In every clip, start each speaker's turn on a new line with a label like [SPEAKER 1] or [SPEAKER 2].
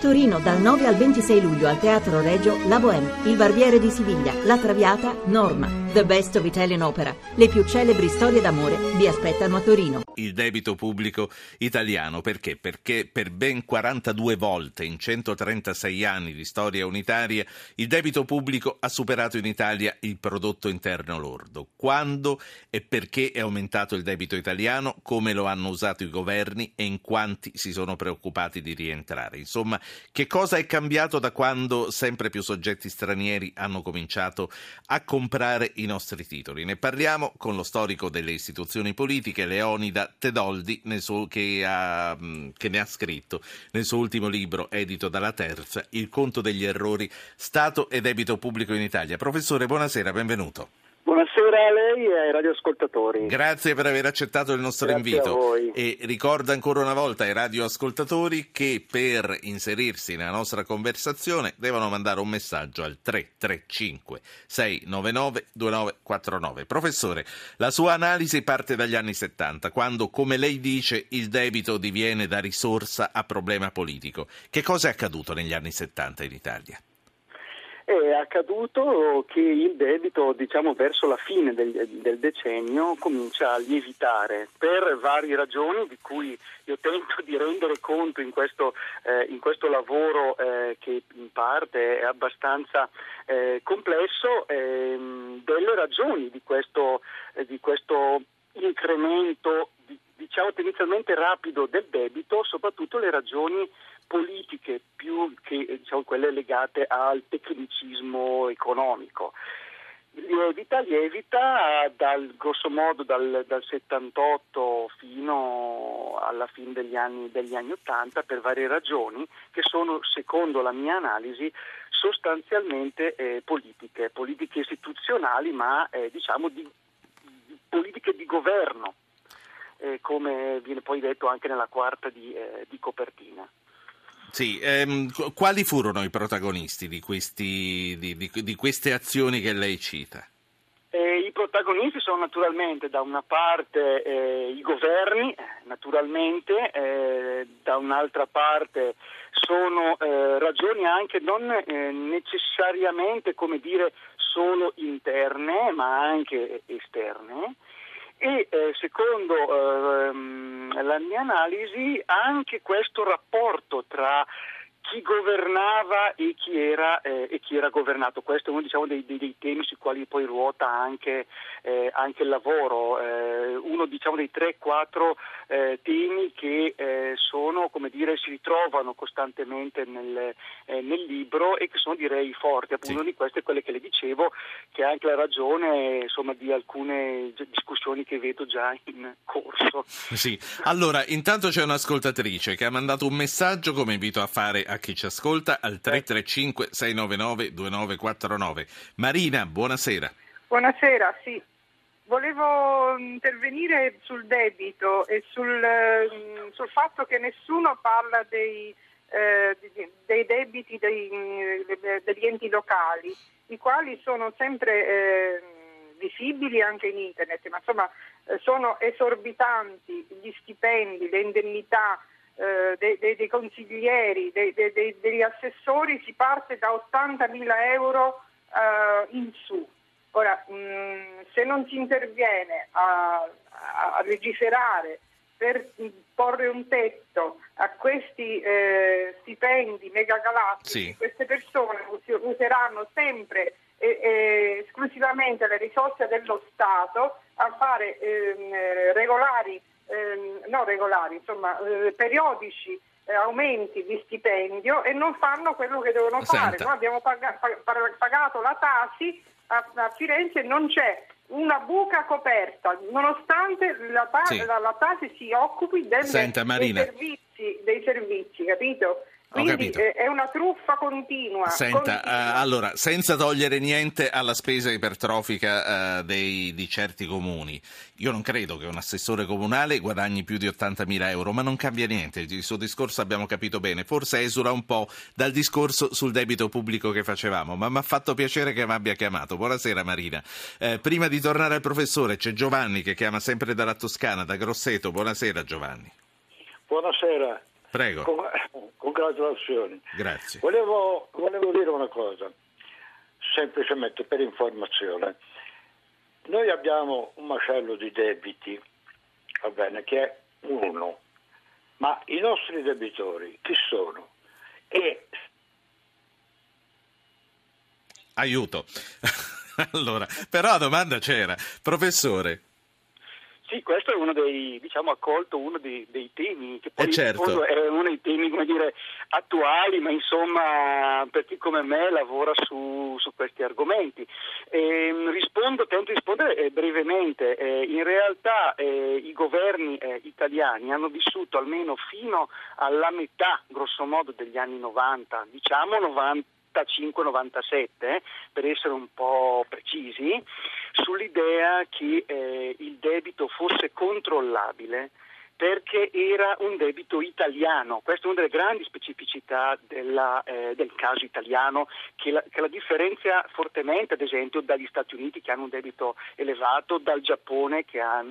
[SPEAKER 1] Torino dal 9 al 26 luglio al Teatro Regio La Bohème, Il Barbiere di Siviglia, La Traviata, Norma. The Best of Italian Opera. Le più celebri storie d'amore vi aspettano a Torino.
[SPEAKER 2] Il debito pubblico italiano perché? Perché per ben 42 volte in 136 anni di storia unitaria il debito pubblico ha superato in Italia il prodotto interno lordo. Quando e perché è aumentato il debito italiano, come lo hanno usato i governi e in quanti si sono preoccupati di rientrare. Insomma, che cosa è cambiato da quando sempre più soggetti stranieri hanno cominciato a comprare i nostri titoli? Ne parliamo con lo storico delle istituzioni politiche, Leonida Tedoldi, suo, che, ha, che ne ha scritto nel suo ultimo libro, edito dalla Terza, Il conto degli errori, Stato e debito pubblico in Italia. Professore, buonasera, benvenuto.
[SPEAKER 3] Buonasera a lei e ai radioascoltatori.
[SPEAKER 2] Grazie per aver accettato il nostro
[SPEAKER 3] Grazie
[SPEAKER 2] invito. E ricordo ancora una volta ai radioascoltatori che per inserirsi nella nostra conversazione devono mandare un messaggio al 335 699 2949. Professore, la sua analisi parte dagli anni 70, quando, come lei dice, il debito diviene da risorsa a problema politico. Che cosa è accaduto negli anni 70 in Italia?
[SPEAKER 3] È accaduto che il debito, diciamo, verso la fine del, del, decennio comincia a lievitare per varie ragioni di cui io tento di rendere conto in questo, eh, in questo lavoro eh, che in parte è abbastanza eh, complesso, ehm, delle ragioni di questo, eh, di questo incremento diciamo tendenzialmente rapido del debito, soprattutto le ragioni politiche più che diciamo, quelle legate al tecnicismo economico. Lievita, lievita dal, grosso modo dal, dal 78 fino alla fine degli anni, degli anni 80 per varie ragioni che sono, secondo la mia analisi, sostanzialmente eh, politiche, politiche istituzionali ma eh, diciamo di, di politiche di governo, eh, come viene poi detto anche nella quarta di, eh, di copertina.
[SPEAKER 2] Sì, ehm, quali furono i protagonisti di, questi, di, di, di queste azioni che lei cita?
[SPEAKER 3] Eh, I protagonisti sono naturalmente da una parte eh, i governi, naturalmente, eh, da un'altra parte sono eh, ragioni anche non eh, necessariamente come dire solo interne ma anche esterne e eh, secondo ehm, la mia analisi anche questo rapporto tra chi governava e chi era, eh, e chi era governato. Questo è uno diciamo, dei, dei, dei, temi sui quali poi ruota anche, eh, anche il lavoro, eh, uno diciamo, dei 3-4 eh, temi che eh, sono, dire, si ritrovano costantemente nel, eh, nel, libro e che sono direi forti. Appunto, sì. Di queste è quelle che le dicevo, che è anche la ragione insomma, di alcune discussioni che vedo già in corso.
[SPEAKER 2] Sì, allora intanto c'è un'ascoltatrice che ha mandato un messaggio come invito a fare a chi ci ascolta al 335 699 2949. Marina, buonasera.
[SPEAKER 4] Buonasera, sì. Volevo intervenire sul debito e sul, mm, sul fatto che nessuno parla dei, eh, dei debiti dei, degli enti locali, i quali sono sempre eh, visibili anche in internet, ma insomma eh, sono esorbitanti gli stipendi, le indennità eh, dei, dei, dei, consiglieri, degli assessori si parte da 80.000 euro eh, in su. Ora, mh, mm, se non si interviene a, a, legiferare per porre un tetto a questi eh, stipendi megagalattici, sì. queste persone useranno sempre e, e, esclusivamente le risorse dello Stato a fare ehm, regolari eh, no regolari, insomma eh, periodici eh, aumenti di stipendio e non fanno quello che devono Senta. fare. Noi abbiamo pag- pag- pagato la Tasi a, a Firenze non c'è una buca coperta, nonostante la, ta- sì. la, la Tasi si occupi delle,
[SPEAKER 2] Senta,
[SPEAKER 4] dei, servizi, dei servizi, capito? Quindi è una truffa continua.
[SPEAKER 2] Senta,
[SPEAKER 4] continua.
[SPEAKER 2] Uh, allora, senza togliere niente alla spesa ipertrofica uh, dei, di certi comuni, io non credo che un assessore comunale guadagni più di 80.000 euro, ma non cambia niente. Il suo discorso abbiamo capito bene, forse esula un po' dal discorso sul debito pubblico che facevamo, ma mi ha fatto piacere che mi abbia chiamato. Buonasera Marina. Eh, prima di tornare al professore, c'è Giovanni che chiama sempre dalla Toscana, da Grosseto. Buonasera Giovanni.
[SPEAKER 5] Buonasera.
[SPEAKER 2] Prego.
[SPEAKER 5] Con, congratulazioni.
[SPEAKER 2] Grazie.
[SPEAKER 5] Volevo, volevo dire una cosa, semplicemente per informazione. Noi abbiamo un macello di debiti, va bene, che è uno, ma i nostri debitori chi sono? E
[SPEAKER 2] Aiuto. allora, però la domanda c'era. Professore,
[SPEAKER 3] sì, questo è uno dei, diciamo, accolto uno dei, dei temi, che poi
[SPEAKER 2] eh certo.
[SPEAKER 3] è uno dei temi, come dire, attuali, ma insomma, per chi come me lavora su, su questi argomenti. E, ehm, rispondo, tento di rispondere eh, brevemente. Eh, in realtà eh, i governi eh, italiani hanno vissuto almeno fino alla metà, grosso modo, degli anni 90, diciamo 90 95-97, eh, per essere un po' precisi, sull'idea che eh, il debito fosse controllabile perché era un debito italiano. Questa è una delle grandi specificità della, eh, del caso italiano che la, che la, differenzia fortemente, ad esempio, dagli Stati Uniti che hanno un debito elevato, dal Giappone che, ha,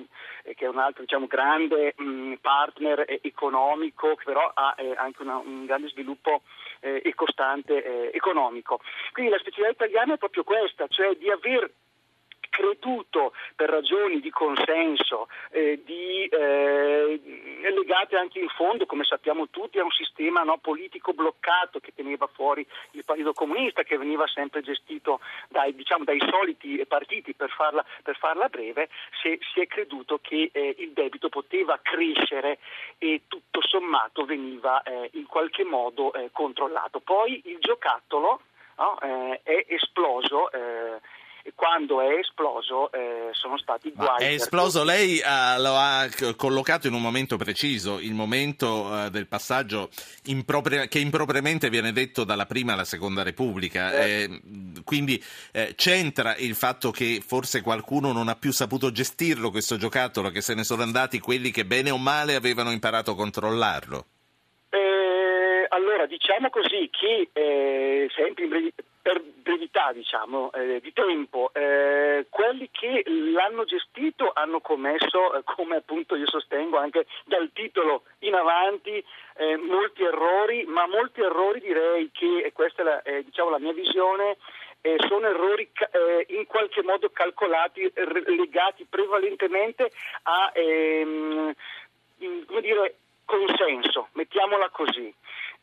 [SPEAKER 3] eh, che è un altro diciamo, grande mh, partner eh, economico, che però ha eh, anche una, un grande sviluppo e costante economico. Quindi la specialità italiana è proprio questa, cioè di aver creduto per ragioni di consenso, eh, di, eh, legate anche in fondo, come sappiamo tutti, a un sistema no, politico bloccato che teneva fuori il Partito Comunista, che veniva sempre gestito dai, diciamo, dai soliti partiti, per farla, per farla breve, se, si è creduto che eh, il debito poteva crescere e tutto sommato veniva eh, in qualche modo eh, controllato. Poi il giocattolo no, eh, è esploso quando è esploso eh, sono stati guai.
[SPEAKER 2] Ma è esploso, tutti. lei uh, lo ha collocato in un momento preciso, il momento uh, del passaggio impropri- che impropriamente viene detto dalla prima alla seconda Repubblica. Eh. Eh, quindi eh, c'entra il fatto che forse qualcuno non ha più saputo gestirlo questo giocattolo, che se ne sono andati quelli che bene o male avevano imparato a controllarlo?
[SPEAKER 3] Eh, allora, diciamo così che sempre in breve per brevità diciamo, eh, di tempo, eh, quelli che l'hanno gestito hanno commesso, eh, come appunto io sostengo anche dal titolo in avanti, eh, molti errori, ma molti errori direi che, e questa è la, diciamo, la mia visione, eh, sono errori eh, in qualche modo calcolati, r- legati prevalentemente a ehm, dire, consenso, mettiamola così.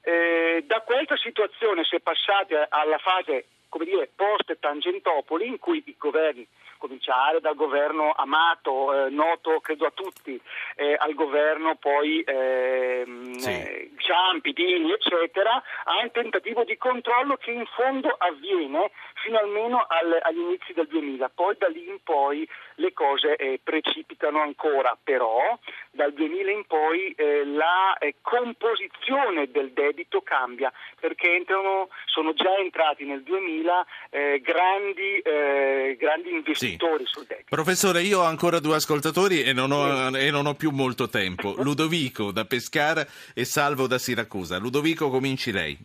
[SPEAKER 3] Eh, da questa situazione si è passati alla fase come dire, post Tangentopoli in cui i governi cominciare dal governo Amato, eh, noto credo a tutti, eh, al governo poi ehm, sì. Ciampi, Dini, eccetera, a un tentativo di controllo che in fondo avviene fino almeno al, agli inizi del 2000. Poi da lì in poi le cose eh, precipitano ancora, però dal 2000 in poi eh, la eh, composizione del debito cambia perché entrano, sono già entrati nel 2000 eh, grandi, eh, grandi investitori. Sì sul deck.
[SPEAKER 2] Professore, io ho ancora due ascoltatori e non ho, sì. e non ho più molto tempo. Ludovico da Pescara e Salvo da Siracusa. Ludovico, cominci lei.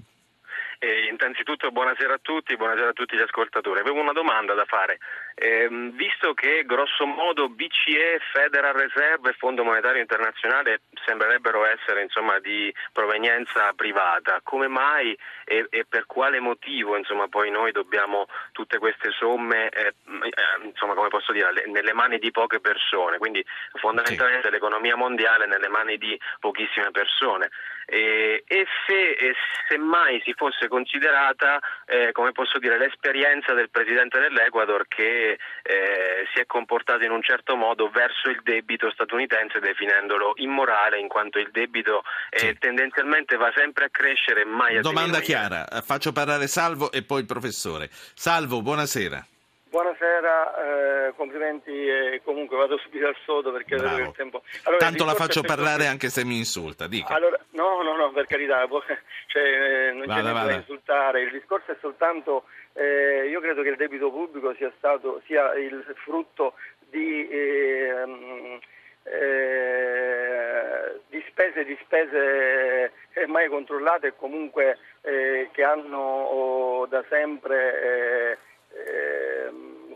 [SPEAKER 6] Eh, innanzitutto buonasera a tutti, buonasera a tutti gli ascoltatori. Avevo una domanda da fare. Eh, visto che grosso modo BCE, Federal Reserve e Fondo Monetario Internazionale sembrerebbero essere insomma, di provenienza privata, come mai e, e per quale motivo insomma, poi noi dobbiamo tutte queste somme eh, eh insomma, come posso dire, nelle mani di poche persone? Quindi fondamentalmente sì. l'economia mondiale è nelle mani di pochissime persone. E, e se e semmai si fosse considerata eh, come posso dire, l'esperienza del presidente dell'Ecuador che eh, si è comportato in un certo modo verso il debito statunitense definendolo immorale in quanto il debito eh, sì. tendenzialmente va sempre a crescere e mai a
[SPEAKER 2] Domanda
[SPEAKER 6] diminuire.
[SPEAKER 2] chiara, faccio parlare Salvo e poi il professore. Salvo, buonasera.
[SPEAKER 7] Buonasera, eh, complimenti e comunque vado subito al sodo perché Bravo. vedo il tempo.
[SPEAKER 2] Allora, Tanto la faccio parlare che... anche se mi insulta, dica.
[SPEAKER 7] Allora, no, no, no, per carità, cioè, eh, non vada, c'è niente da insultare, il discorso è soltanto, eh, io credo che il debito pubblico sia, stato, sia il frutto di... Ehm, eh, di spese di spese eh, mai controllate e comunque eh, che hanno oh, da sempre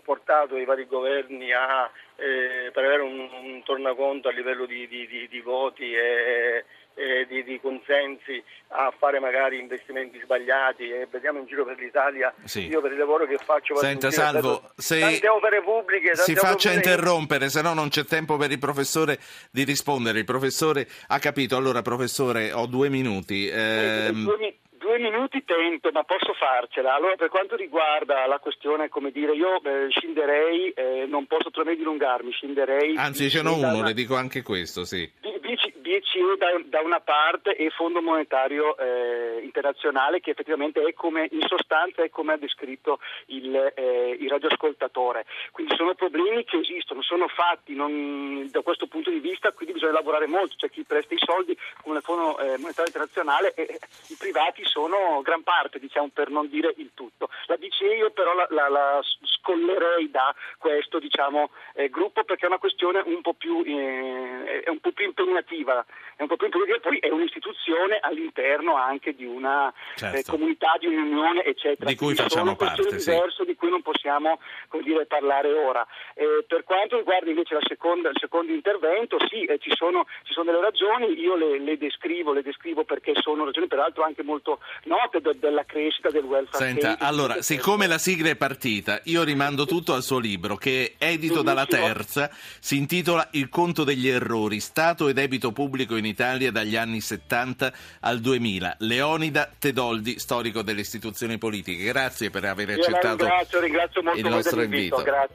[SPEAKER 7] portato i vari governi a, eh, per avere un, un, tornaconto a livello di, di, di, di voti e, eh, di, consensi a fare magari investimenti sbagliati e vediamo in giro per l'Italia
[SPEAKER 2] sì.
[SPEAKER 7] io per il lavoro che faccio
[SPEAKER 2] Senta Salvo, se
[SPEAKER 7] tante opere pubbliche
[SPEAKER 2] si faccia
[SPEAKER 7] opere...
[SPEAKER 2] interrompere se no non c'è tempo per il professore di rispondere. Il professore ha capito. Allora professore ho due minuti.
[SPEAKER 3] Eh, due minuti tento, ma posso farcela. Allora, per quanto riguarda la questione, come dire, io eh, scenderei, eh, non posso trovare dilungarmi, scenderei...
[SPEAKER 2] Anzi, ce n'ho uno, le dico anche questo, sì.
[SPEAKER 3] BCE da, da, una parte e Fondo Monetario eh, Internazionale che effettivamente è come, in sostanza è come ha descritto il, eh, il radioascoltatore. Quindi sono problemi che esistono, sono fatti non, da questo punto di vista, quindi bisogna lavorare molto, c'è chi presta i soldi come il Fondo eh, Monetario Internazionale e i privati sono gran parte, diciamo, per non dire il tutto. La BCE io però la, la, la scollerei da questo diciamo, eh, gruppo perché è una questione un po' più, eh, un po più impegnativa è un po' più impegnativa, poi è un'istituzione all'interno anche di una eh, certo. eh, comunità, di un'unione, eccetera.
[SPEAKER 2] Di cui facciamo parte.
[SPEAKER 3] diverso
[SPEAKER 2] sì.
[SPEAKER 3] di cui non possiamo dire, parlare ora. Eh, per quanto riguarda invece seconda, il secondo intervento, sì, eh, ci, sono, ci, sono, delle ragioni, io le, le, descrivo, le descrivo perché sono ragioni peraltro anche molto note de, della crescita del welfare.
[SPEAKER 2] Senta, state, allora, siccome la sigla è partita, io rimando tutto al suo libro che è edito dalla Terza, si intitola Il conto degli errori, Stato e debito pubblico in Italia dagli anni 70 al 2000. Leonida Tedoldi, storico delle istituzioni politiche. Grazie per aver accettato
[SPEAKER 3] ringrazio, ringrazio
[SPEAKER 2] il nostro invito.
[SPEAKER 3] Grazie.